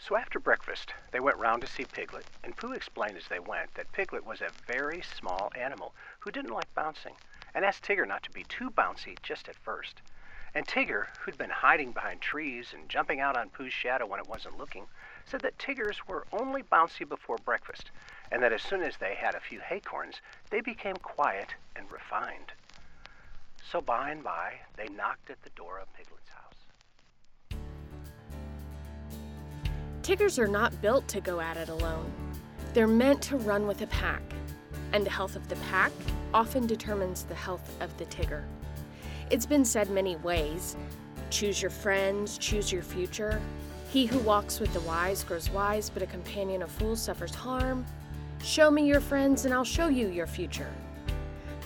So after breakfast, they went round to see Piglet, and Pooh explained as they went that Piglet was a very small animal who didn't like bouncing, and asked Tigger not to be too bouncy just at first. And Tigger, who'd been hiding behind trees and jumping out on Pooh's shadow when it wasn't looking, said that Tiggers were only bouncy before breakfast, and that as soon as they had a few acorns, they became quiet and refined. So by and by, they knocked at the door of Piglet's house. Tiggers are not built to go at it alone. They're meant to run with a pack, and the health of the pack often determines the health of the Tigger. It's been said many ways choose your friends, choose your future. He who walks with the wise grows wise, but a companion of fools suffers harm. Show me your friends, and I'll show you your future.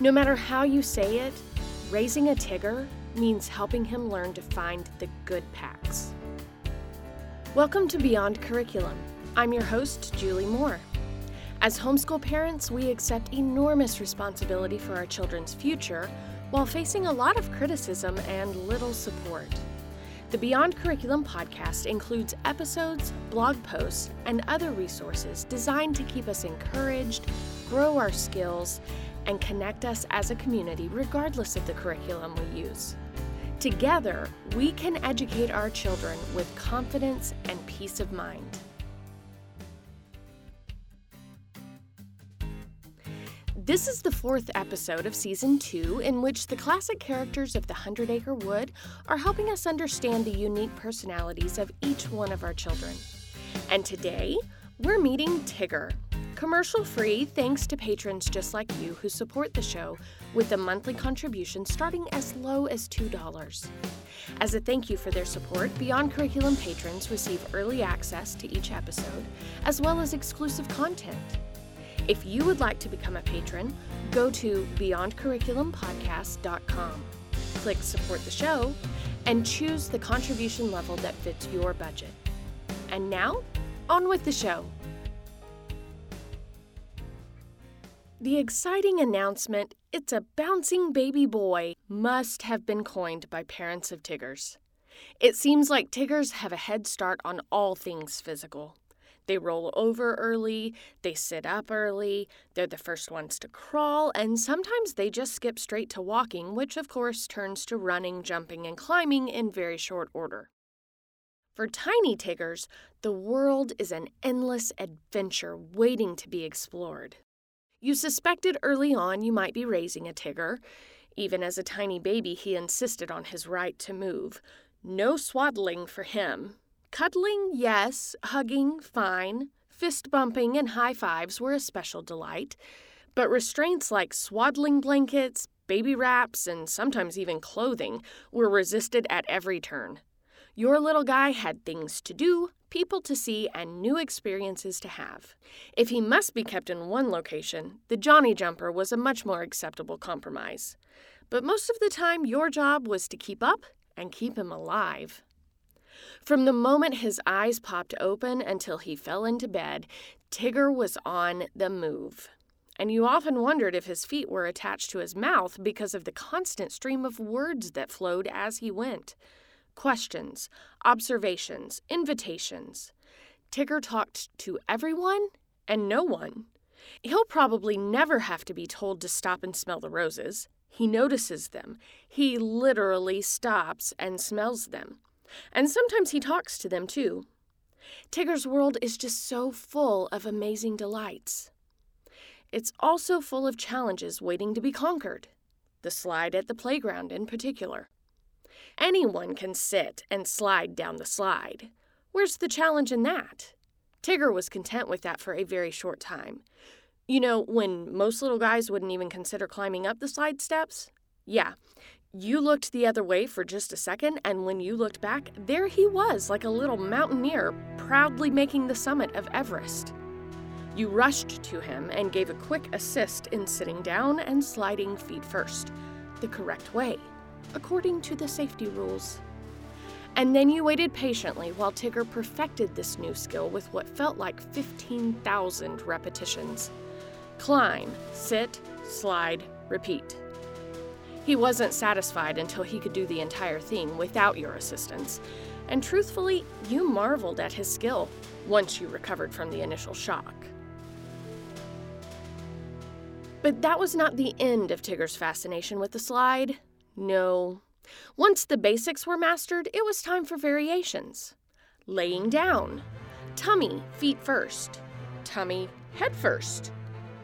No matter how you say it, raising a Tigger means helping him learn to find the good packs. Welcome to Beyond Curriculum. I'm your host, Julie Moore. As homeschool parents, we accept enormous responsibility for our children's future while facing a lot of criticism and little support. The Beyond Curriculum podcast includes episodes, blog posts, and other resources designed to keep us encouraged, grow our skills, and connect us as a community regardless of the curriculum we use. Together, we can educate our children with confidence and peace of mind. This is the fourth episode of season two, in which the classic characters of the Hundred Acre Wood are helping us understand the unique personalities of each one of our children. And today, we're meeting Tigger, commercial free thanks to patrons just like you who support the show with a monthly contribution starting as low as $2. As a thank you for their support, Beyond Curriculum patrons receive early access to each episode, as well as exclusive content. If you would like to become a patron, go to beyondcurriculumpodcast.com, click Support the Show, and choose the contribution level that fits your budget. And now, on with the show. The exciting announcement, it's a bouncing baby boy, must have been coined by parents of Tiggers. It seems like Tiggers have a head start on all things physical. They roll over early, they sit up early, they're the first ones to crawl, and sometimes they just skip straight to walking, which of course turns to running, jumping, and climbing in very short order. For tiny Tiggers, the world is an endless adventure waiting to be explored. You suspected early on you might be raising a Tigger. Even as a tiny baby, he insisted on his right to move. No swaddling for him. Cuddling, yes. Hugging, fine. Fist bumping and high fives were a special delight. But restraints like swaddling blankets, baby wraps, and sometimes even clothing were resisted at every turn. Your little guy had things to do, people to see, and new experiences to have. If he must be kept in one location, the Johnny Jumper was a much more acceptable compromise. But most of the time, your job was to keep up and keep him alive. From the moment his eyes popped open until he fell into bed, Tigger was on the move. And you often wondered if his feet were attached to his mouth because of the constant stream of words that flowed as he went questions, observations, invitations. Tigger talked to everyone and no one. He'll probably never have to be told to stop and smell the roses. He notices them. He literally stops and smells them. And sometimes he talks to them too. Tigger's world is just so full of amazing delights. It's also full of challenges waiting to be conquered, the slide at the playground in particular. Anyone can sit and slide down the slide. Where's the challenge in that? Tigger was content with that for a very short time. You know, when most little guys wouldn't even consider climbing up the slide steps? Yeah. You looked the other way for just a second, and when you looked back, there he was, like a little mountaineer, proudly making the summit of Everest. You rushed to him and gave a quick assist in sitting down and sliding feet first, the correct way according to the safety rules. And then you waited patiently while Tigger perfected this new skill with what felt like 15,000 repetitions. Climb, sit, slide, repeat. He wasn't satisfied until he could do the entire thing without your assistance, and truthfully, you marveled at his skill once you recovered from the initial shock. But that was not the end of Tigger's fascination with the slide. No. Once the basics were mastered, it was time for variations. Laying down, tummy, feet first, tummy, head first,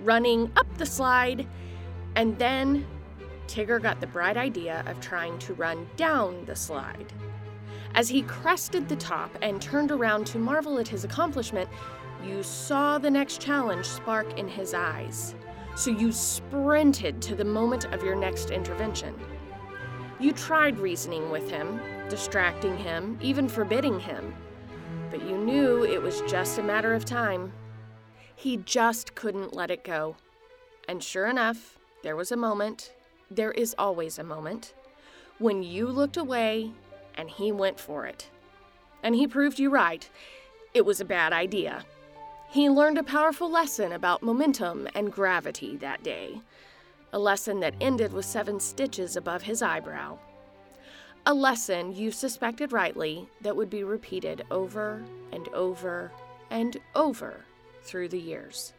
running up the slide, and then Tigger got the bright idea of trying to run down the slide. As he crested the top and turned around to marvel at his accomplishment, you saw the next challenge spark in his eyes. So you sprinted to the moment of your next intervention. You tried reasoning with him, distracting him, even forbidding him, but you knew it was just a matter of time. He just couldn't let it go. And sure enough, there was a moment, there is always a moment, when you looked away and he went for it. And he proved you right. It was a bad idea. He learned a powerful lesson about momentum and gravity that day, a lesson that ended with seven stitches above his eyebrow. A lesson you suspected rightly that would be repeated over and over and over through the years.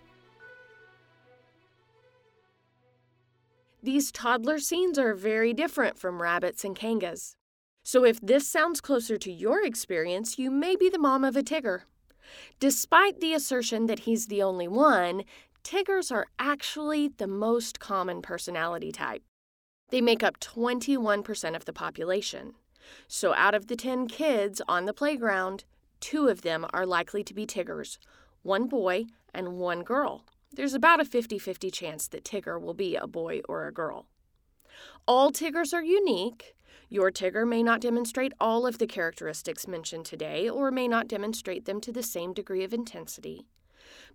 These toddler scenes are very different from rabbits and kangas. So if this sounds closer to your experience, you may be the mom of a Tigger. Despite the assertion that he's the only one, Tiggers are actually the most common personality type. They make up 21% of the population. So out of the 10 kids on the playground, two of them are likely to be Tiggers one boy and one girl. There's about a 50 50 chance that Tigger will be a boy or a girl. All Tiggers are unique, your Tigger may not demonstrate all of the characteristics mentioned today or may not demonstrate them to the same degree of intensity.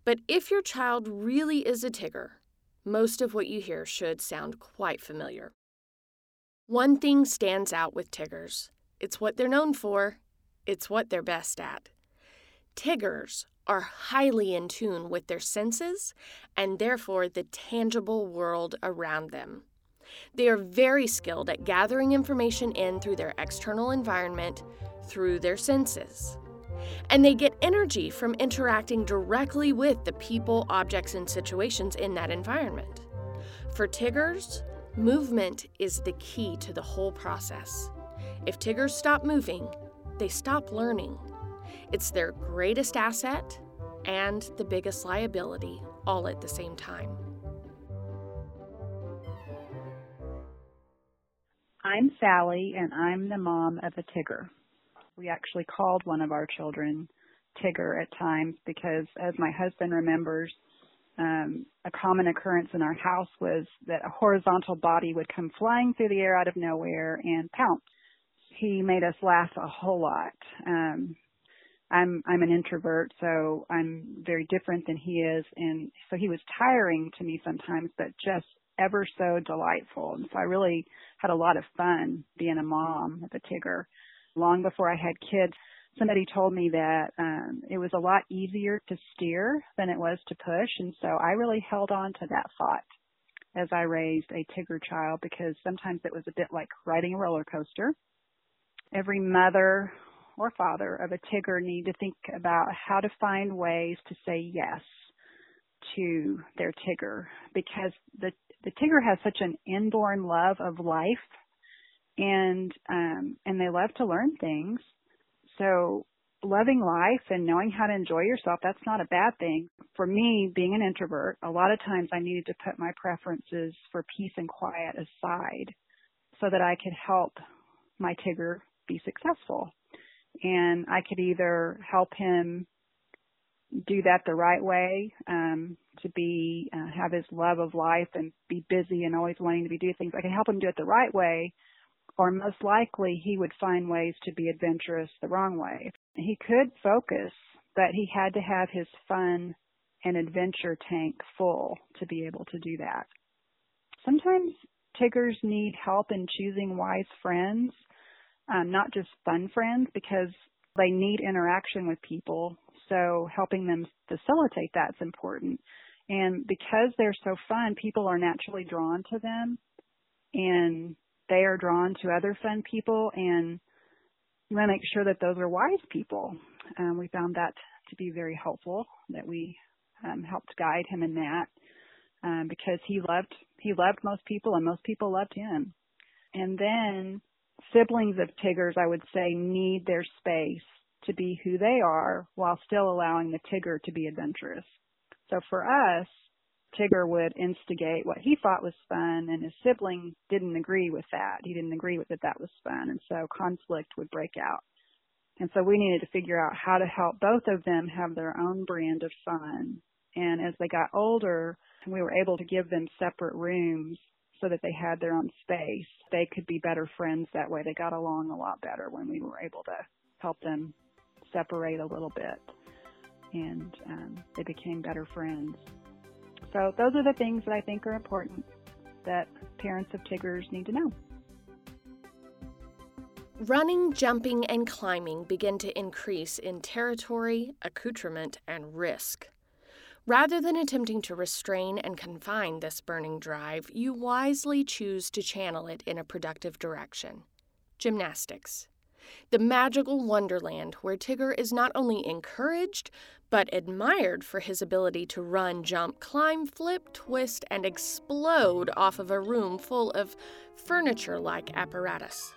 But if your child really is a Tigger, most of what you hear should sound quite familiar. One thing stands out with Tiggers it's what they're known for, it's what they're best at. Tiggers are highly in tune with their senses and therefore the tangible world around them. They are very skilled at gathering information in through their external environment, through their senses. And they get energy from interacting directly with the people, objects, and situations in that environment. For Tiggers, movement is the key to the whole process. If Tiggers stop moving, they stop learning. It's their greatest asset and the biggest liability all at the same time. I'm Sally, and I'm the mom of a Tigger. We actually called one of our children Tigger at times because, as my husband remembers, um, a common occurrence in our house was that a horizontal body would come flying through the air out of nowhere and pounce. He made us laugh a whole lot. Um, I'm I'm an introvert, so I'm very different than he is, and so he was tiring to me sometimes, but just ever so delightful. And so I really had a lot of fun being a mom of a Tigger. Long before I had kids, somebody told me that um, it was a lot easier to steer than it was to push. And so I really held on to that thought as I raised a Tigger child because sometimes it was a bit like riding a roller coaster. Every mother or father of a Tigger need to think about how to find ways to say yes to their Tigger because the the Tigger has such an inborn love of life and um and they love to learn things. So loving life and knowing how to enjoy yourself, that's not a bad thing. For me, being an introvert, a lot of times I needed to put my preferences for peace and quiet aside so that I could help my Tigger be successful. And I could either help him do that the right way, um, to be uh, have his love of life and be busy and always wanting to be do things. I can help him do it the right way, or most likely he would find ways to be adventurous the wrong way. He could focus, but he had to have his fun and adventure tank full to be able to do that. Sometimes Tiggers need help in choosing wise friends, um, not just fun friends, because they need interaction with people so helping them facilitate that's important. And because they're so fun, people are naturally drawn to them and they are drawn to other fun people and you want to make sure that those are wise people. Um, we found that to be very helpful, that we um, helped guide him in that um, because he loved he loved most people and most people loved him. And then siblings of Tiggers, I would say, need their space to be who they are while still allowing the Tigger to be adventurous. So for us, Tigger would instigate what he thought was fun, and his sibling didn't agree with that. He didn't agree with that that was fun, and so conflict would break out. And so we needed to figure out how to help both of them have their own brand of fun. And as they got older, we were able to give them separate rooms so that they had their own space. They could be better friends that way. They got along a lot better when we were able to help them separate a little bit. And um, they became better friends. So those are the things that I think are important that parents of Tiggers need to know. Running, jumping, and climbing begin to increase in territory, accoutrement, and risk. Rather than attempting to restrain and confine this burning drive, you wisely choose to channel it in a productive direction. Gymnastics. The magical wonderland where Tigger is not only encouraged, but admired for his ability to run, jump, climb, flip, twist, and explode off of a room full of furniture like apparatus.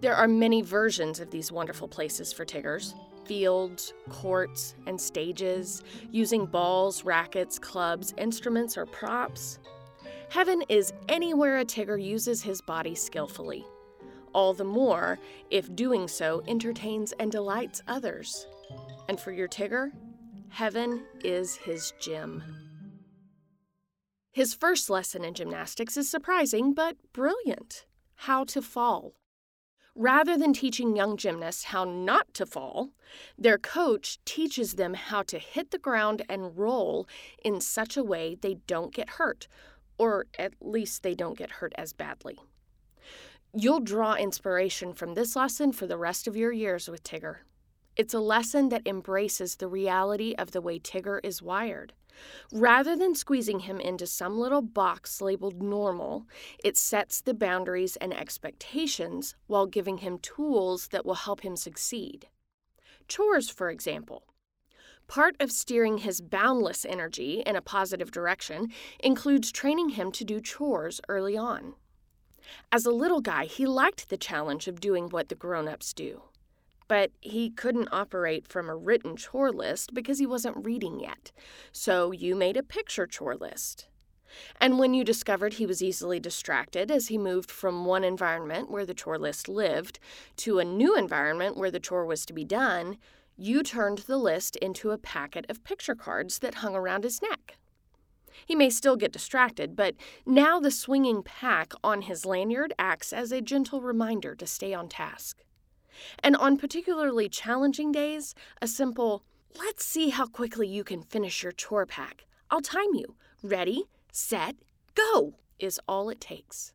There are many versions of these wonderful places for Tiggers fields, courts, and stages, using balls, rackets, clubs, instruments, or props. Heaven is anywhere a Tigger uses his body skillfully. All the more if doing so entertains and delights others. And for your Tigger, Heaven is his gym. His first lesson in gymnastics is surprising but brilliant how to fall. Rather than teaching young gymnasts how not to fall, their coach teaches them how to hit the ground and roll in such a way they don't get hurt, or at least they don't get hurt as badly. You'll draw inspiration from this lesson for the rest of your years with Tigger. It's a lesson that embraces the reality of the way Tigger is wired. Rather than squeezing him into some little box labeled normal, it sets the boundaries and expectations while giving him tools that will help him succeed. Chores, for example. Part of steering his boundless energy in a positive direction includes training him to do chores early on. As a little guy, he liked the challenge of doing what the grown ups do but he couldn't operate from a written chore list because he wasn't reading yet. So you made a picture chore list. And when you discovered he was easily distracted as he moved from one environment where the chore list lived to a new environment where the chore was to be done, you turned the list into a packet of picture cards that hung around his neck. He may still get distracted, but now the swinging pack on his lanyard acts as a gentle reminder to stay on task. And on particularly challenging days, a simple, let's see how quickly you can finish your chore pack. I'll time you. Ready, set, go is all it takes.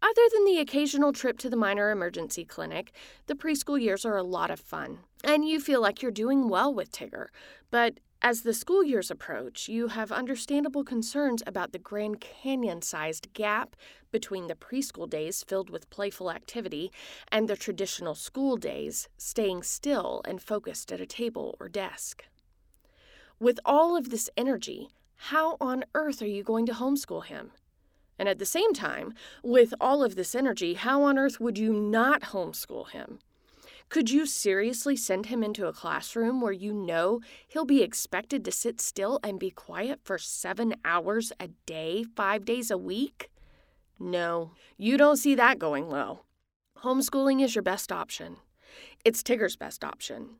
Other than the occasional trip to the minor emergency clinic, the preschool years are a lot of fun, and you feel like you're doing well with Tigger. But as the school years approach, you have understandable concerns about the Grand Canyon sized gap between the preschool days filled with playful activity and the traditional school days staying still and focused at a table or desk. With all of this energy, how on earth are you going to homeschool him? And at the same time, with all of this energy, how on earth would you not homeschool him? Could you seriously send him into a classroom where you know he'll be expected to sit still and be quiet for seven hours a day, five days a week? No, you don't see that going well. Homeschooling is your best option. It's Tigger's best option.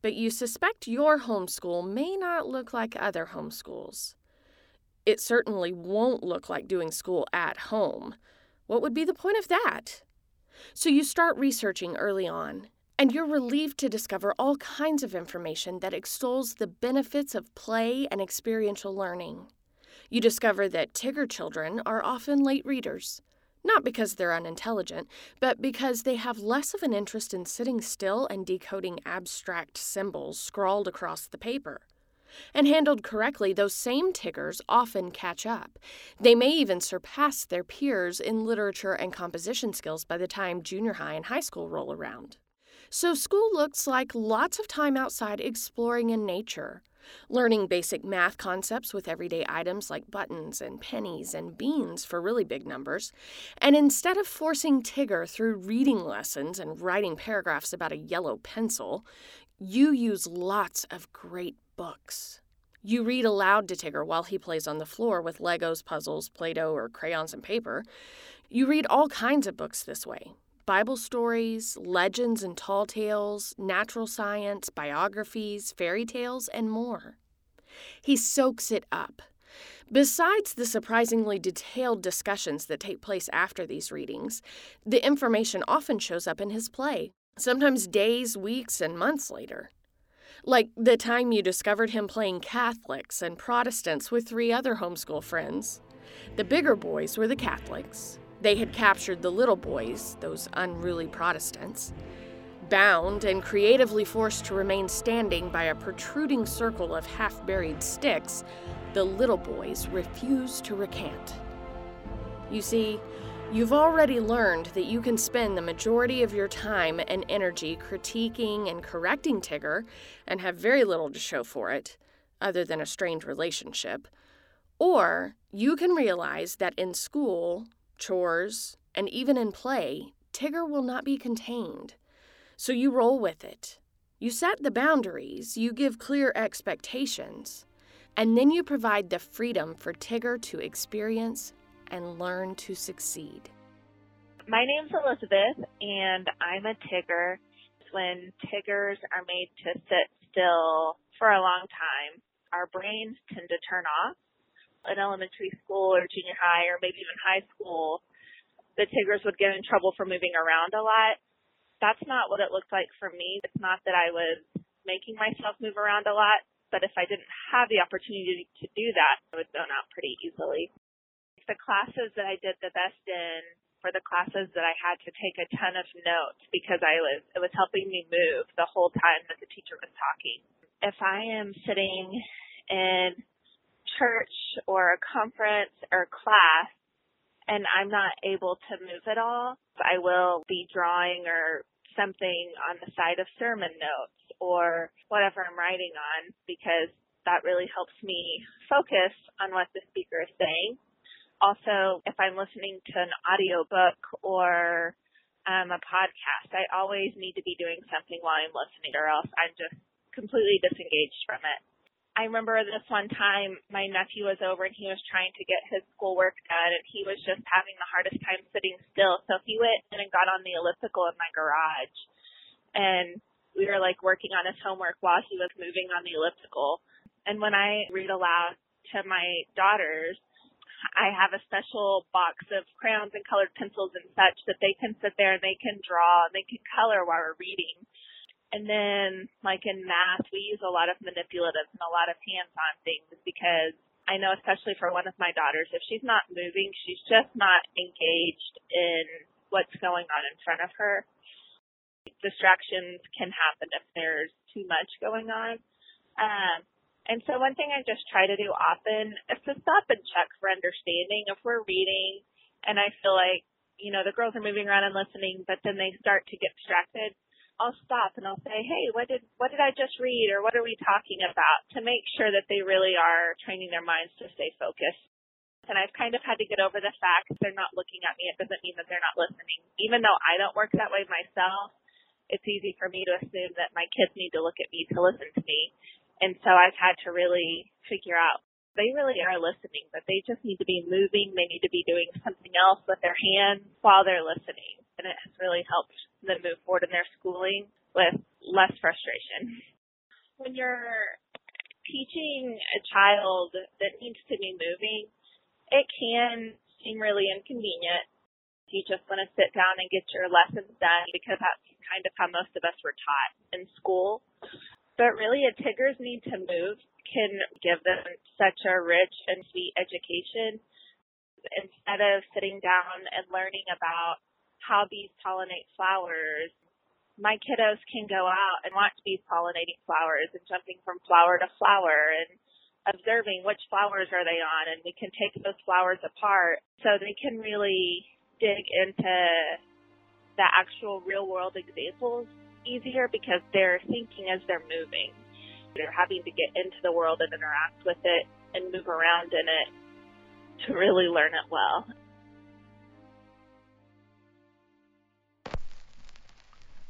But you suspect your homeschool may not look like other homeschools. It certainly won't look like doing school at home. What would be the point of that? So you start researching early on and you're relieved to discover all kinds of information that extols the benefits of play and experiential learning. You discover that Tigger children are often late readers, not because they're unintelligent, but because they have less of an interest in sitting still and decoding abstract symbols scrawled across the paper. And handled correctly, those same Tiggers often catch up. They may even surpass their peers in literature and composition skills by the time junior high and high school roll around. So school looks like lots of time outside exploring in nature, learning basic math concepts with everyday items like buttons and pennies and beans for really big numbers. And instead of forcing Tigger through reading lessons and writing paragraphs about a yellow pencil, you use lots of great books. You read aloud to Tigger while he plays on the floor with Legos, puzzles, Play Doh, or crayons and paper. You read all kinds of books this way Bible stories, legends and tall tales, natural science, biographies, fairy tales, and more. He soaks it up. Besides the surprisingly detailed discussions that take place after these readings, the information often shows up in his play, sometimes days, weeks, and months later. Like the time you discovered him playing Catholics and Protestants with three other homeschool friends. The bigger boys were the Catholics, they had captured the little boys, those unruly Protestants. Bound and creatively forced to remain standing by a protruding circle of half buried sticks, the little boys refused to recant. You see, you've already learned that you can spend the majority of your time and energy critiquing and correcting Tigger and have very little to show for it, other than a strained relationship. Or you can realize that in school, chores, and even in play, Tigger will not be contained. So you roll with it. You set the boundaries, you give clear expectations, and then you provide the freedom for Tigger to experience and learn to succeed. My name's Elizabeth, and I'm a Tigger. When Tiggers are made to sit still for a long time, our brains tend to turn off in elementary school or junior high or maybe even high school, the Tiggers would get in trouble for moving around a lot. That's not what it looked like for me. It's not that I was making myself move around a lot, but if I didn't have the opportunity to do that, I would zone out pretty easily. The classes that I did the best in were the classes that I had to take a ton of notes because I was it was helping me move the whole time that the teacher was talking. If I am sitting in church or a conference or class and I'm not able to move at all, I will be drawing or something on the side of sermon notes or whatever I'm writing on because that really helps me focus on what the speaker is saying. Also, if I'm listening to an audio book or um, a podcast, I always need to be doing something while I'm listening or else I'm just completely disengaged from it. I remember this one time my nephew was over and he was trying to get his schoolwork done and he was just having the hardest time sitting still. So he went in and got on the elliptical in my garage and we were like working on his homework while he was moving on the elliptical. And when I read aloud to my daughters, I have a special box of crayons and colored pencils and such that they can sit there and they can draw and they can color while we're reading. And then, like in math, we use a lot of manipulatives and a lot of hands-on things because I know, especially for one of my daughters, if she's not moving, she's just not engaged in what's going on in front of her. Distractions can happen if there's too much going on. Um, and so one thing I just try to do often is to stop and check for understanding. If we're reading and I feel like, you know, the girls are moving around and listening, but then they start to get distracted, I'll stop and I'll say, "Hey, what did what did I just read, or what are we talking about?" To make sure that they really are training their minds to stay focused. And I've kind of had to get over the fact that they're not looking at me. It doesn't mean that they're not listening. Even though I don't work that way myself, it's easy for me to assume that my kids need to look at me to listen to me. And so I've had to really figure out they really are listening, but they just need to be moving. They need to be doing something else with their hands while they're listening. And it has really helped them move forward in their schooling with less frustration. When you're teaching a child that needs to be moving, it can seem really inconvenient. You just want to sit down and get your lessons done because that's kind of how most of us were taught in school. But really, a Tigger's need to move can give them such a rich and sweet education instead of sitting down and learning about how bees pollinate flowers. My kiddos can go out and watch bees pollinating flowers and jumping from flower to flower and observing which flowers are they on and we can take those flowers apart so they can really dig into the actual real world examples easier because they're thinking as they're moving. They're having to get into the world and interact with it and move around in it to really learn it well.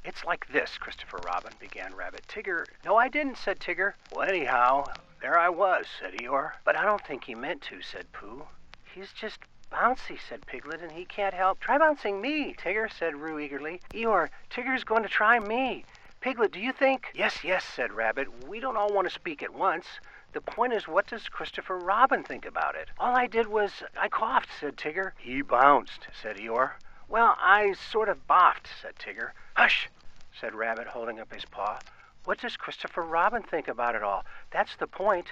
It's like this, Christopher Robin, began Rabbit. Tigger. No, I didn't, said Tigger. Well, anyhow, there I was, said Eeyore. But I don't think he meant to, said Pooh. He's just bouncy, said Piglet, and he can't help. Try bouncing me, Tigger, said Roo eagerly. Eeyore, Tigger's going to try me. Piglet, do you think? Yes, yes, said Rabbit. We don't all want to speak at once. The point is, what does Christopher Robin think about it? All I did was, I coughed, said Tigger. He bounced, said Eeyore. Well, I sort of boffed, said Tigger. Hush, said Rabbit, holding up his paw. What does Christopher Robin think about it all? That's the point.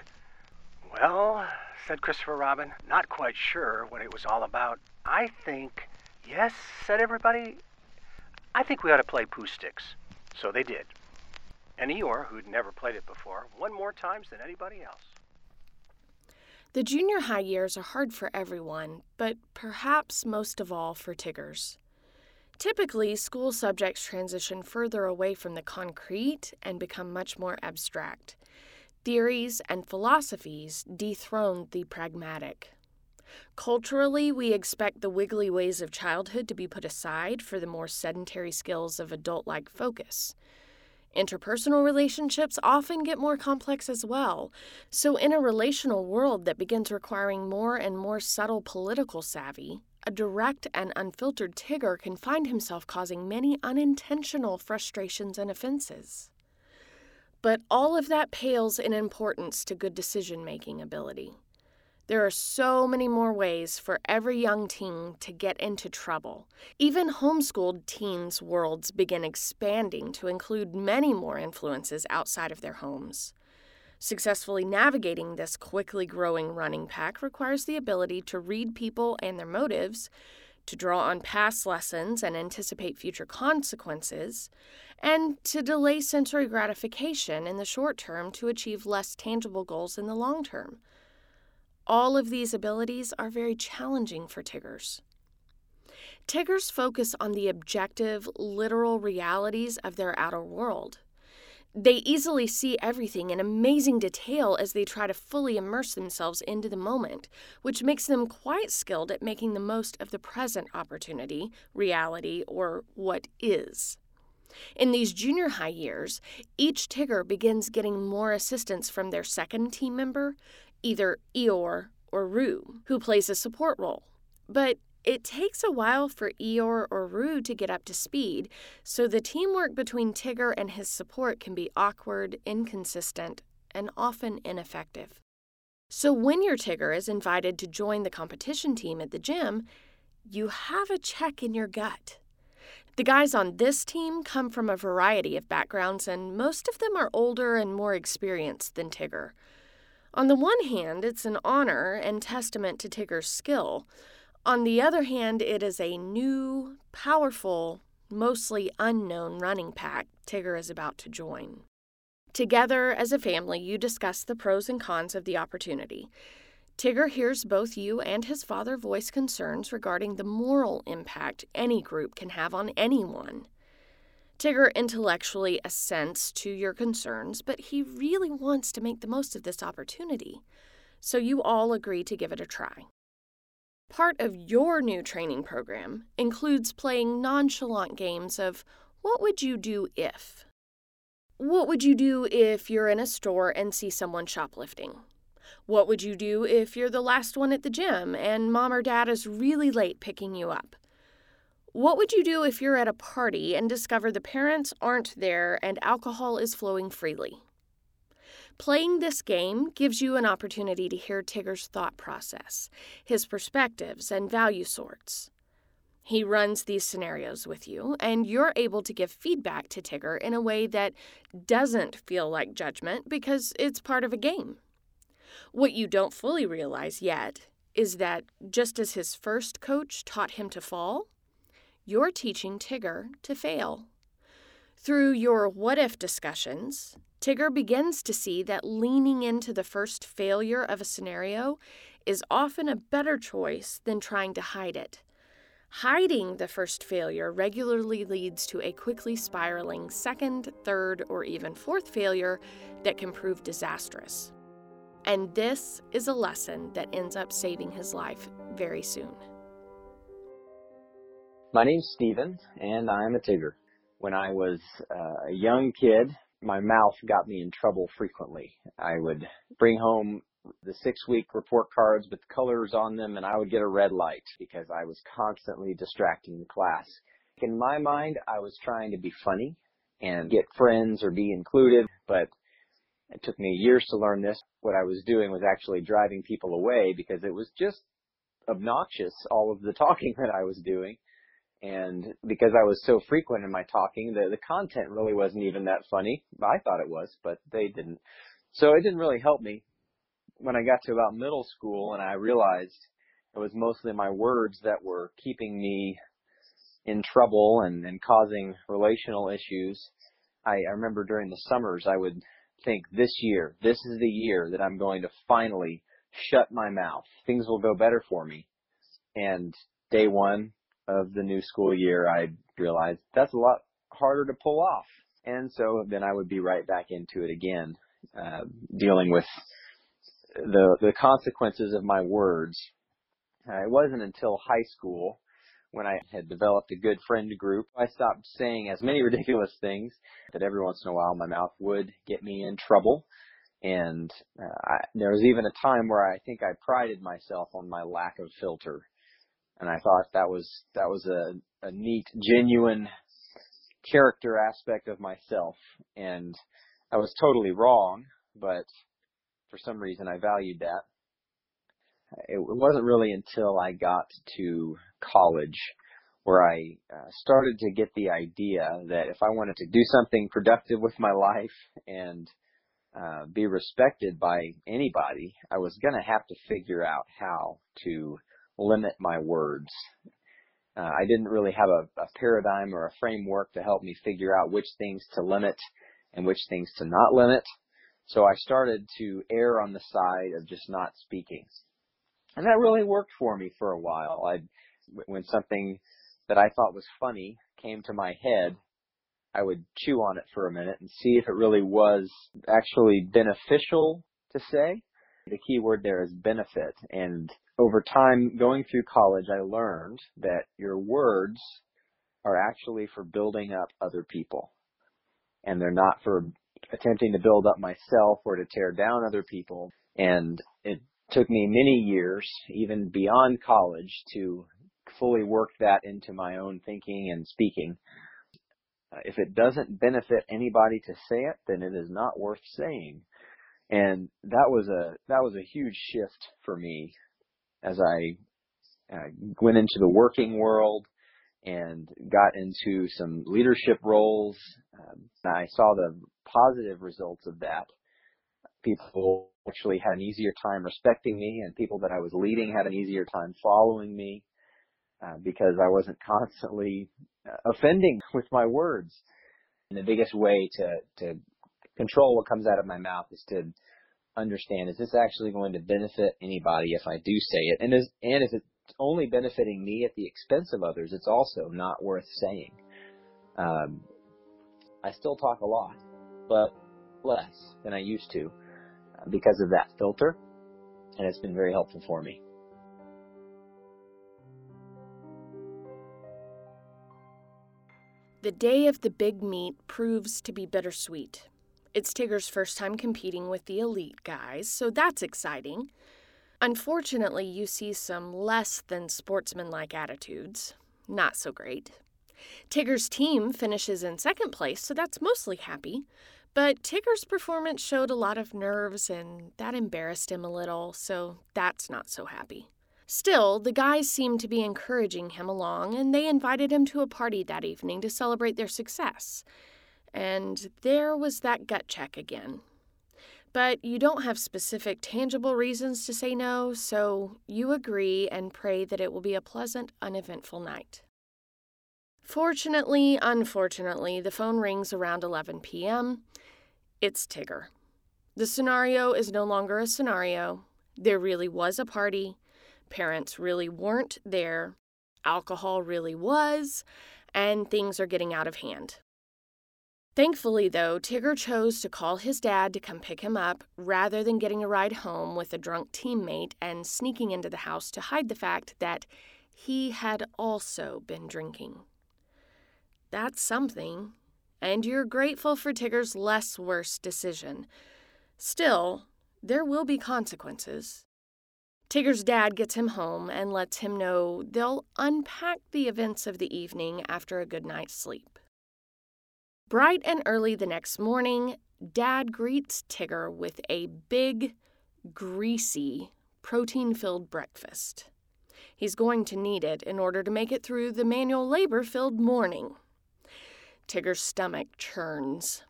Well, said Christopher Robin, not quite sure what it was all about. I think. Yes, said everybody. I think we ought to play Pooh Sticks. So they did. And Eeyore, who'd never played it before, won more times than anybody else. The junior high years are hard for everyone, but perhaps most of all for Tiggers. Typically, school subjects transition further away from the concrete and become much more abstract. Theories and philosophies dethrone the pragmatic. Culturally, we expect the wiggly ways of childhood to be put aside for the more sedentary skills of adult like focus. Interpersonal relationships often get more complex as well. So, in a relational world that begins requiring more and more subtle political savvy, a direct and unfiltered Tigger can find himself causing many unintentional frustrations and offenses. But all of that pales in importance to good decision making ability. There are so many more ways for every young teen to get into trouble. Even homeschooled teens' worlds begin expanding to include many more influences outside of their homes. Successfully navigating this quickly growing running pack requires the ability to read people and their motives, to draw on past lessons and anticipate future consequences, and to delay sensory gratification in the short term to achieve less tangible goals in the long term. All of these abilities are very challenging for Tiggers. Tiggers focus on the objective, literal realities of their outer world. They easily see everything in amazing detail as they try to fully immerse themselves into the moment, which makes them quite skilled at making the most of the present opportunity, reality, or what is. In these junior high years, each Tigger begins getting more assistance from their second team member, either Eeyore or Roo, who plays a support role. But it takes a while for Eeyore or Roo to get up to speed, so the teamwork between Tigger and his support can be awkward, inconsistent, and often ineffective. So when your Tigger is invited to join the competition team at the gym, you have a check in your gut. The guys on this team come from a variety of backgrounds, and most of them are older and more experienced than Tigger. On the one hand, it's an honor and testament to Tigger's skill. On the other hand, it is a new, powerful, mostly unknown running pack Tigger is about to join. Together, as a family, you discuss the pros and cons of the opportunity. Tigger hears both you and his father voice concerns regarding the moral impact any group can have on anyone. Tigger intellectually assents to your concerns, but he really wants to make the most of this opportunity. So you all agree to give it a try. Part of your new training program includes playing nonchalant games of what would you do if? What would you do if you're in a store and see someone shoplifting? What would you do if you're the last one at the gym and mom or dad is really late picking you up? What would you do if you're at a party and discover the parents aren't there and alcohol is flowing freely? Playing this game gives you an opportunity to hear Tigger's thought process, his perspectives, and value sorts. He runs these scenarios with you, and you're able to give feedback to Tigger in a way that doesn't feel like judgment because it's part of a game. What you don't fully realize yet is that just as his first coach taught him to fall, you're teaching Tigger to fail. Through your what if discussions, Tigger begins to see that leaning into the first failure of a scenario is often a better choice than trying to hide it. Hiding the first failure regularly leads to a quickly spiraling second, third, or even fourth failure that can prove disastrous. And this is a lesson that ends up saving his life very soon. My name's Steven, and I'm a Tigger. When I was uh, a young kid, my mouth got me in trouble frequently. I would bring home the six week report cards with colors on them and I would get a red light because I was constantly distracting the class. In my mind, I was trying to be funny and get friends or be included, but it took me years to learn this. What I was doing was actually driving people away because it was just obnoxious, all of the talking that I was doing. And because I was so frequent in my talking, the, the content really wasn't even that funny. I thought it was, but they didn't. So it didn't really help me when I got to about middle school and I realized it was mostly my words that were keeping me in trouble and, and causing relational issues. I, I remember during the summers I would think this year, this is the year that I'm going to finally shut my mouth. Things will go better for me. And day one of the new school year, I realized that's a lot harder to pull off. And so then I would be right back into it again, uh, dealing with the the consequences of my words. Uh, it wasn't until high school when I had developed a good friend group, I stopped saying as many ridiculous things that every once in a while my mouth would get me in trouble. And uh, I, there was even a time where I think I prided myself on my lack of filter, and I thought that was that was a, a neat, genuine character aspect of myself. And I was totally wrong, but for some reason I valued that. It wasn't really until I got to college where I uh, started to get the idea that if I wanted to do something productive with my life and uh, be respected by anybody, I was going to have to figure out how to limit my words. Uh, I didn't really have a, a paradigm or a framework to help me figure out which things to limit and which things to not limit. So I started to err on the side of just not speaking. And that really worked for me for a while. I, when something that I thought was funny came to my head, I would chew on it for a minute and see if it really was actually beneficial to say. The key word there is benefit. And over time, going through college, I learned that your words are actually for building up other people. And they're not for attempting to build up myself or to tear down other people. And it took me many years, even beyond college, to fully work that into my own thinking and speaking. Uh, if it doesn't benefit anybody to say it, then it is not worth saying. And that was a that was a huge shift for me as I uh, went into the working world and got into some leadership roles. Um, I saw the positive results of that. People actually had an easier time respecting me, and people that I was leading had an easier time following me uh, because I wasn't constantly uh, offending with my words. And the biggest way to to control what comes out of my mouth is to understand is this actually going to benefit anybody if I do say it, and is and if it's only benefiting me at the expense of others, it's also not worth saying. Um, I still talk a lot, but less than I used to uh, because of that filter, and it's been very helpful for me. The day of the big meet proves to be bittersweet. It's Tigger's first time competing with the elite guys, so that's exciting. Unfortunately, you see some less than sportsmanlike attitudes. Not so great. Tigger's team finishes in second place, so that's mostly happy. But Tigger's performance showed a lot of nerves, and that embarrassed him a little, so that's not so happy. Still, the guys seemed to be encouraging him along, and they invited him to a party that evening to celebrate their success. And there was that gut check again. But you don't have specific, tangible reasons to say no, so you agree and pray that it will be a pleasant, uneventful night. Fortunately, unfortunately, the phone rings around 11 p.m. It's Tigger. The scenario is no longer a scenario. There really was a party. Parents really weren't there. alcohol really was, and things are getting out of hand. Thankfully, though, Tigger chose to call his dad to come pick him up rather than getting a ride home with a drunk teammate and sneaking into the house to hide the fact that he had also been drinking. That's something, and you're grateful for Tigger's less worse decision. Still, there will be consequences. Tigger's dad gets him home and lets him know they'll unpack the events of the evening after a good night's sleep. Bright and early the next morning, Dad greets Tigger with a big, greasy, protein filled breakfast. He's going to need it in order to make it through the manual labor filled morning. Tigger's stomach churns.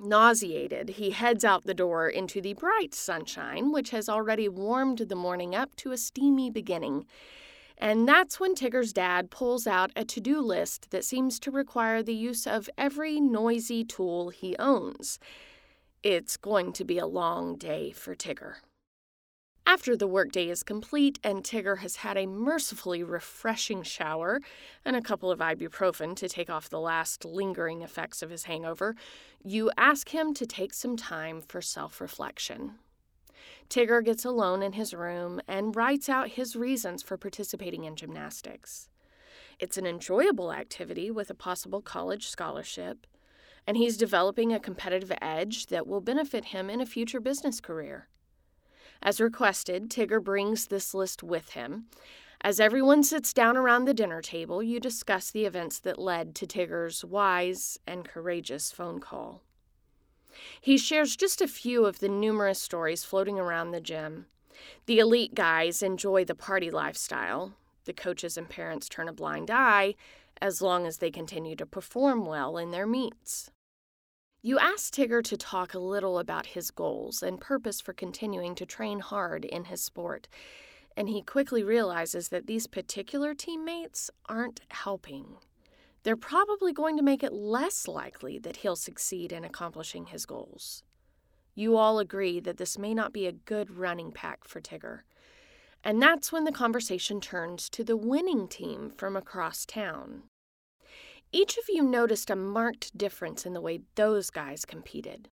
Nauseated, he heads out the door into the bright sunshine, which has already warmed the morning up to a steamy beginning. And that's when Tigger's dad pulls out a to do list that seems to require the use of every noisy tool he owns. It's going to be a long day for Tigger. After the workday is complete and Tigger has had a mercifully refreshing shower and a couple of ibuprofen to take off the last lingering effects of his hangover, you ask him to take some time for self reflection. Tigger gets alone in his room and writes out his reasons for participating in gymnastics. It's an enjoyable activity with a possible college scholarship, and he's developing a competitive edge that will benefit him in a future business career. As requested, Tigger brings this list with him. As everyone sits down around the dinner table, you discuss the events that led to Tigger's wise and courageous phone call. He shares just a few of the numerous stories floating around the gym. The elite guys enjoy the party lifestyle. The coaches and parents turn a blind eye as long as they continue to perform well in their meets. You ask Tigger to talk a little about his goals and purpose for continuing to train hard in his sport, and he quickly realizes that these particular teammates aren't helping. They're probably going to make it less likely that he'll succeed in accomplishing his goals. You all agree that this may not be a good running pack for Tigger. And that's when the conversation turns to the winning team from across town. Each of you noticed a marked difference in the way those guys competed.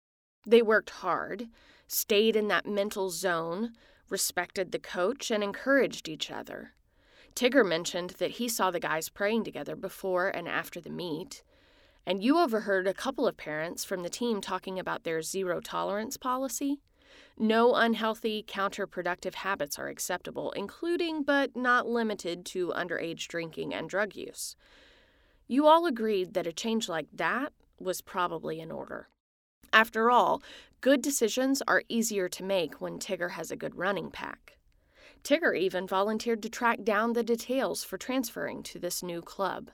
They worked hard, stayed in that mental zone, respected the coach, and encouraged each other. Tigger mentioned that he saw the guys praying together before and after the meet. And you overheard a couple of parents from the team talking about their zero tolerance policy. No unhealthy, counterproductive habits are acceptable, including but not limited to underage drinking and drug use. You all agreed that a change like that was probably in order. After all, good decisions are easier to make when Tigger has a good running pack. Tigger even volunteered to track down the details for transferring to this new club.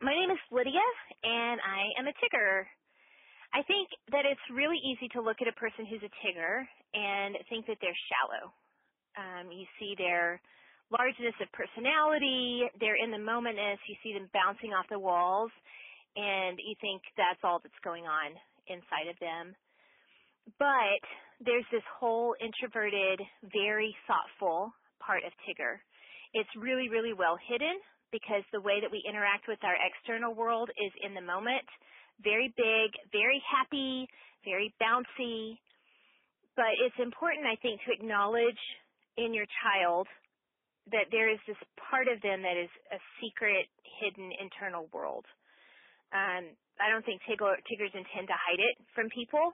My name is Lydia, and I am a Tigger. I think that it's really easy to look at a person who's a Tigger and think that they're shallow. Um, you see their largeness of personality, they're in the momentness, you see them bouncing off the walls, and you think that's all that's going on inside of them. But there's this whole introverted, very thoughtful part of Tigger. It's really, really well hidden because the way that we interact with our external world is in the moment, very big, very happy, very bouncy. But it's important, I think, to acknowledge in your child that there is this part of them that is a secret, hidden internal world. Um, I don't think tigger, tiggers intend to hide it from people.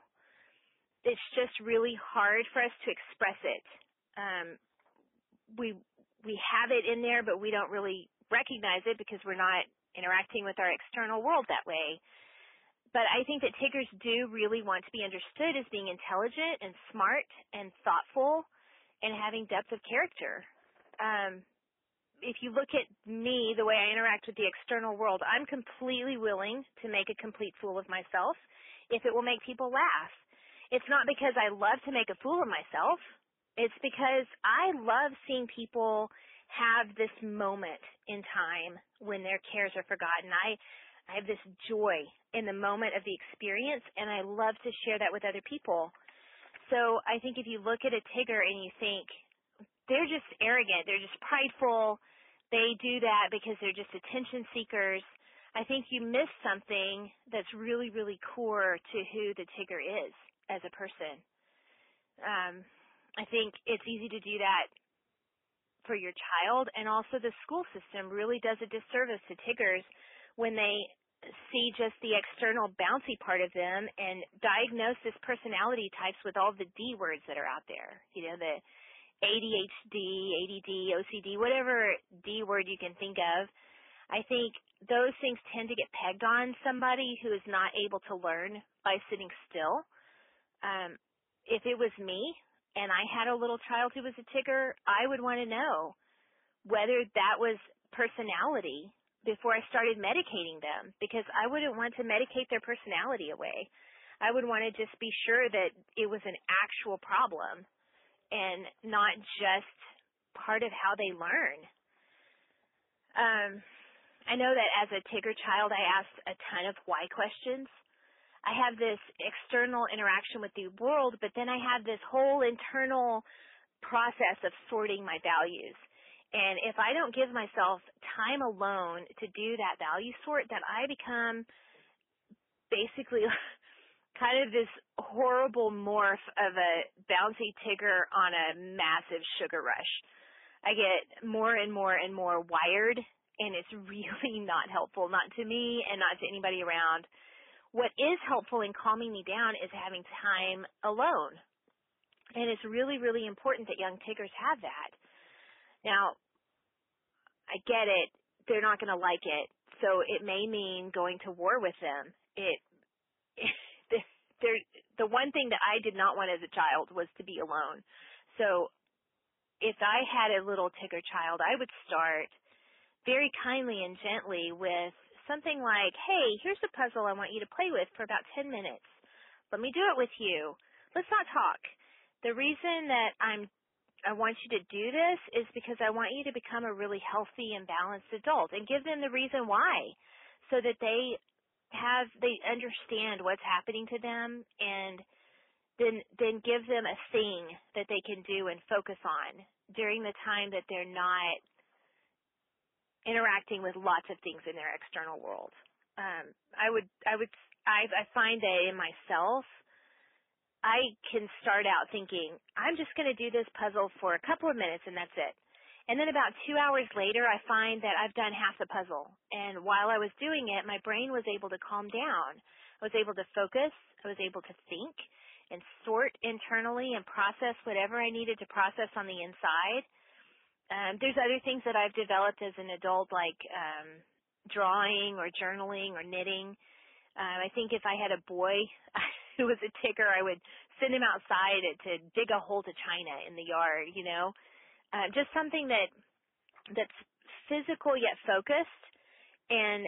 It's just really hard for us to express it. Um, we we have it in there, but we don't really recognize it because we're not interacting with our external world that way. But I think that tiggers do really want to be understood as being intelligent and smart and thoughtful and having depth of character um, if you look at me, the way I interact with the external world, I'm completely willing to make a complete fool of myself if it will make people laugh. It's not because I love to make a fool of myself. It's because I love seeing people have this moment in time when their cares are forgotten. I I have this joy in the moment of the experience and I love to share that with other people. So I think if you look at a Tigger and you think, they're just arrogant. They're just prideful. they do that because they're just attention seekers. I think you miss something that's really, really core to who the Tigger is as a person. Um, I think it's easy to do that for your child, and also the school system really does a disservice to Tiggers when they see just the external bouncy part of them and diagnose this personality types with all the D words that are out there. You know, the ADHD, ADD, OCD, whatever D word you can think of. I think those things tend to get pegged on somebody who is not able to learn by sitting still. Um, if it was me and I had a little child who was a tigger, I would want to know whether that was personality before I started medicating them because I wouldn't want to medicate their personality away. I would want to just be sure that it was an actual problem and not just part of how they learn. Um, I know that as a Tigger child, I asked a ton of why questions. I have this external interaction with the world, but then I have this whole internal process of sorting my values. And if I don't give myself time alone to do that value sort, then I become basically kind of this horrible morph of a bouncy tigger on a massive sugar rush. I get more and more and more wired and it's really not helpful, not to me and not to anybody around. What is helpful in calming me down is having time alone. And it's really, really important that young tiggers have that. Now, I get it. They're not going to like it. So it may mean going to war with them. It, it the one thing that I did not want as a child was to be alone. So if I had a little tigger child, I would start very kindly and gently with something like, hey, here's a puzzle I want you to play with for about 10 minutes. Let me do it with you. Let's not talk. The reason that I'm I want you to do this is because I want you to become a really healthy and balanced adult and give them the reason why so that they have they understand what's happening to them and then then give them a thing that they can do and focus on during the time that they're not interacting with lots of things in their external world. Um, I would I would I I find that in myself I can start out thinking, I'm just going to do this puzzle for a couple of minutes and that's it. And then about two hours later, I find that I've done half the puzzle. And while I was doing it, my brain was able to calm down. I was able to focus. I was able to think and sort internally and process whatever I needed to process on the inside. Um, there's other things that I've developed as an adult, like um, drawing or journaling or knitting. Um, I think if I had a boy, who was a tigger, I would send him outside to dig a hole to China in the yard, you know, uh, just something that that's physical yet focused. And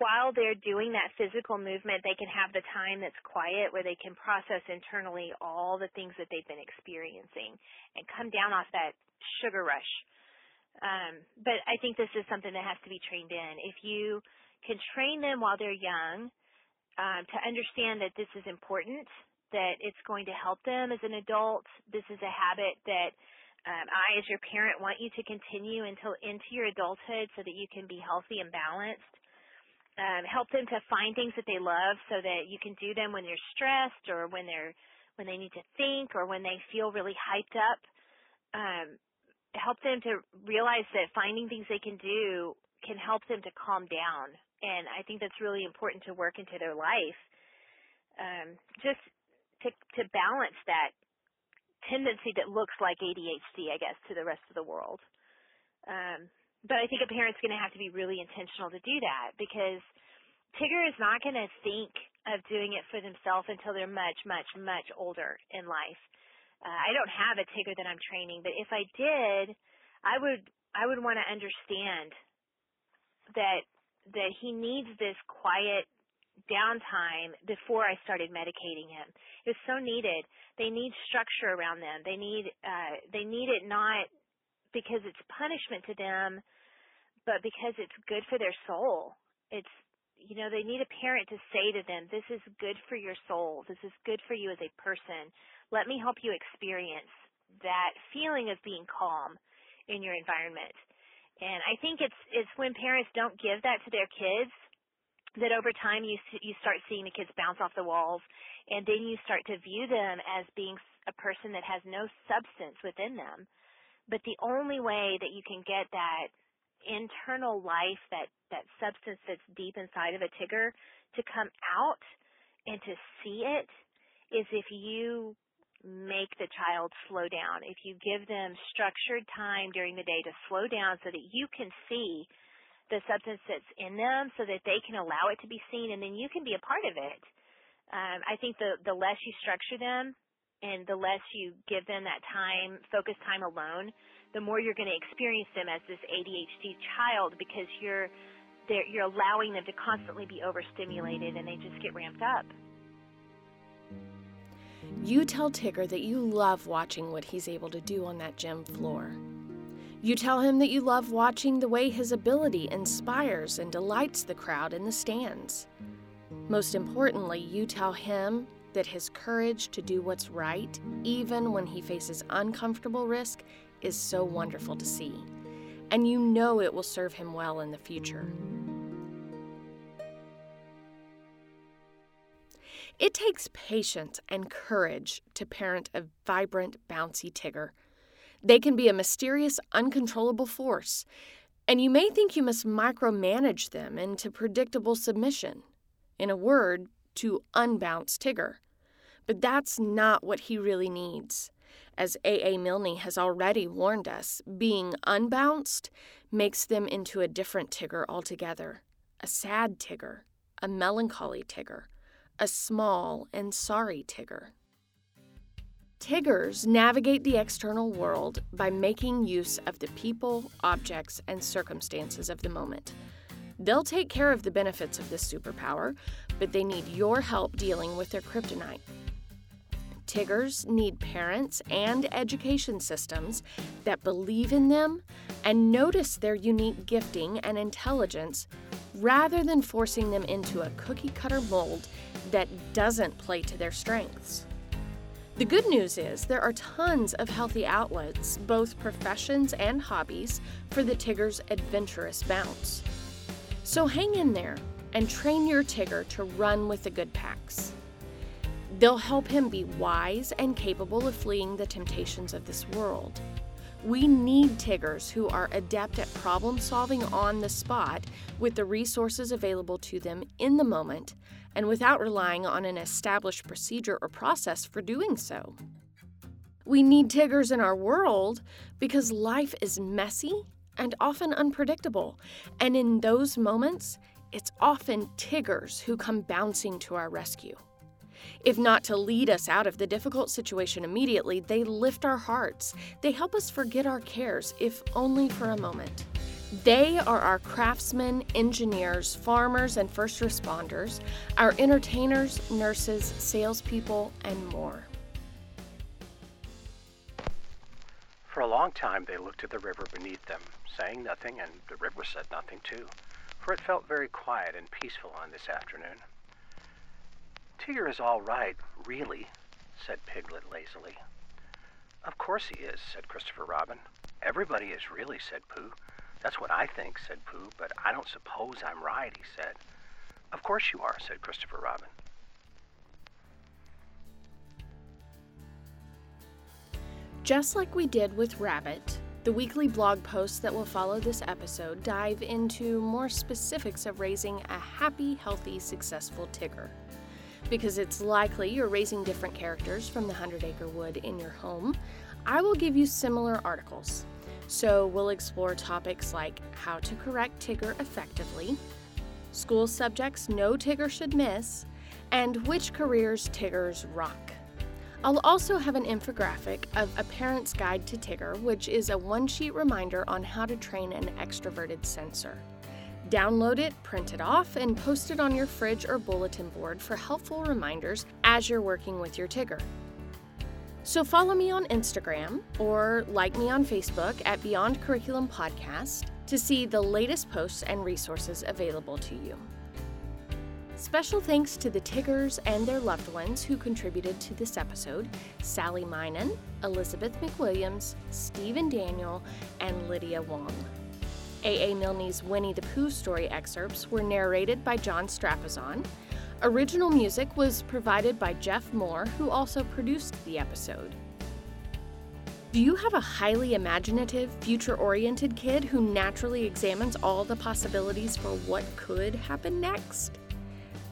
while they're doing that physical movement, they can have the time that's quiet where they can process internally all the things that they've been experiencing and come down off that sugar rush. Um, but I think this is something that has to be trained in. If you can train them while they're young um, to understand that this is important, that it's going to help them as an adult. This is a habit that um, I, as your parent, want you to continue until into your adulthood so that you can be healthy and balanced. Um, help them to find things that they love so that you can do them when they're stressed or when they're when they need to think or when they feel really hyped up. Um, help them to realize that finding things they can do can help them to calm down and I think that's really important to work into their life. Um, just to to balance that tendency that looks like ADHD, I guess, to the rest of the world. Um, but I think a parent's going to have to be really intentional to do that because Tigger is not going to think of doing it for themselves until they're much, much, much older in life. Uh, I don't have a Tigger that I'm training, but if I did, I would I would want to understand that that he needs this quiet downtime before I started medicating him. It was so needed. They need structure around them. They need uh they need it not because it's punishment to them, but because it's good for their soul. It's you know, they need a parent to say to them, this is good for your soul. This is good for you as a person. Let me help you experience that feeling of being calm in your environment. And I think it's it's when parents don't give that to their kids that over time you you start seeing the kids bounce off the walls, and then you start to view them as being a person that has no substance within them. But the only way that you can get that internal life, that that substance that's deep inside of a Tigger, to come out and to see it, is if you make the child slow down. If you give them structured time during the day to slow down so that you can see the substance that's in them so that they can allow it to be seen and then you can be a part of it. Um, I think the, the less you structure them and the less you give them that time, focus time alone, the more you're going to experience them as this ADHD child because you're, you're allowing them to constantly be overstimulated and they just get ramped up. You tell Tigger that you love watching what he's able to do on that gym floor. You tell him that you love watching the way his ability inspires and delights the crowd in the stands. Most importantly, you tell him that his courage to do what's right, even when he faces uncomfortable risk, is so wonderful to see. And you know it will serve him well in the future. It takes patience and courage to parent a vibrant, bouncy Tigger. They can be a mysterious, uncontrollable force, and you may think you must micromanage them into predictable submission. In a word, to unbounce Tigger. But that's not what he really needs. As A.A. Milne has already warned us, being unbounced makes them into a different Tigger altogether a sad Tigger, a melancholy Tigger, a small and sorry Tigger. Tiggers navigate the external world by making use of the people, objects, and circumstances of the moment. They'll take care of the benefits of this superpower, but they need your help dealing with their kryptonite. Tiggers need parents and education systems that believe in them and notice their unique gifting and intelligence rather than forcing them into a cookie cutter mold that doesn't play to their strengths. The good news is there are tons of healthy outlets, both professions and hobbies, for the Tigger's adventurous bounce. So hang in there and train your Tigger to run with the good packs. They'll help him be wise and capable of fleeing the temptations of this world. We need Tiggers who are adept at problem solving on the spot with the resources available to them in the moment and without relying on an established procedure or process for doing so. We need Tiggers in our world because life is messy and often unpredictable, and in those moments, it's often Tiggers who come bouncing to our rescue. If not to lead us out of the difficult situation immediately, they lift our hearts. They help us forget our cares, if only for a moment. They are our craftsmen, engineers, farmers, and first responders, our entertainers, nurses, salespeople, and more. For a long time, they looked at the river beneath them, saying nothing, and the river said nothing too, for it felt very quiet and peaceful on this afternoon. Tigger is all right, really, said Piglet lazily. Of course he is, said Christopher Robin. Everybody is really, said Pooh. That's what I think, said Pooh, but I don't suppose I'm right, he said. Of course you are, said Christopher Robin. Just like we did with Rabbit, the weekly blog posts that will follow this episode dive into more specifics of raising a happy, healthy, successful Tigger because it's likely you're raising different characters from the Hundred Acre Wood in your home, I will give you similar articles. So we'll explore topics like how to correct Tigger effectively, school subjects no Tigger should miss, and which careers Tiggers rock. I'll also have an infographic of A Parent's Guide to Tigger, which is a one sheet reminder on how to train an extroverted sensor. Download it, print it off, and post it on your fridge or bulletin board for helpful reminders as you're working with your Tigger. So follow me on Instagram or like me on Facebook at Beyond Curriculum Podcast to see the latest posts and resources available to you. Special thanks to the Tiggers and their loved ones who contributed to this episode Sally Minen, Elizabeth McWilliams, Stephen Daniel, and Lydia Wong. A.A. Milne's Winnie the Pooh story excerpts were narrated by John Strapazon. Original music was provided by Jeff Moore, who also produced the episode. Do you have a highly imaginative, future oriented kid who naturally examines all the possibilities for what could happen next?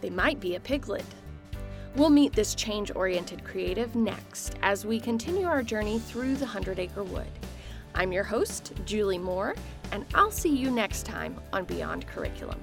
They might be a piglet. We'll meet this change oriented creative next as we continue our journey through the Hundred Acre Wood. I'm your host, Julie Moore, and I'll see you next time on Beyond Curriculum.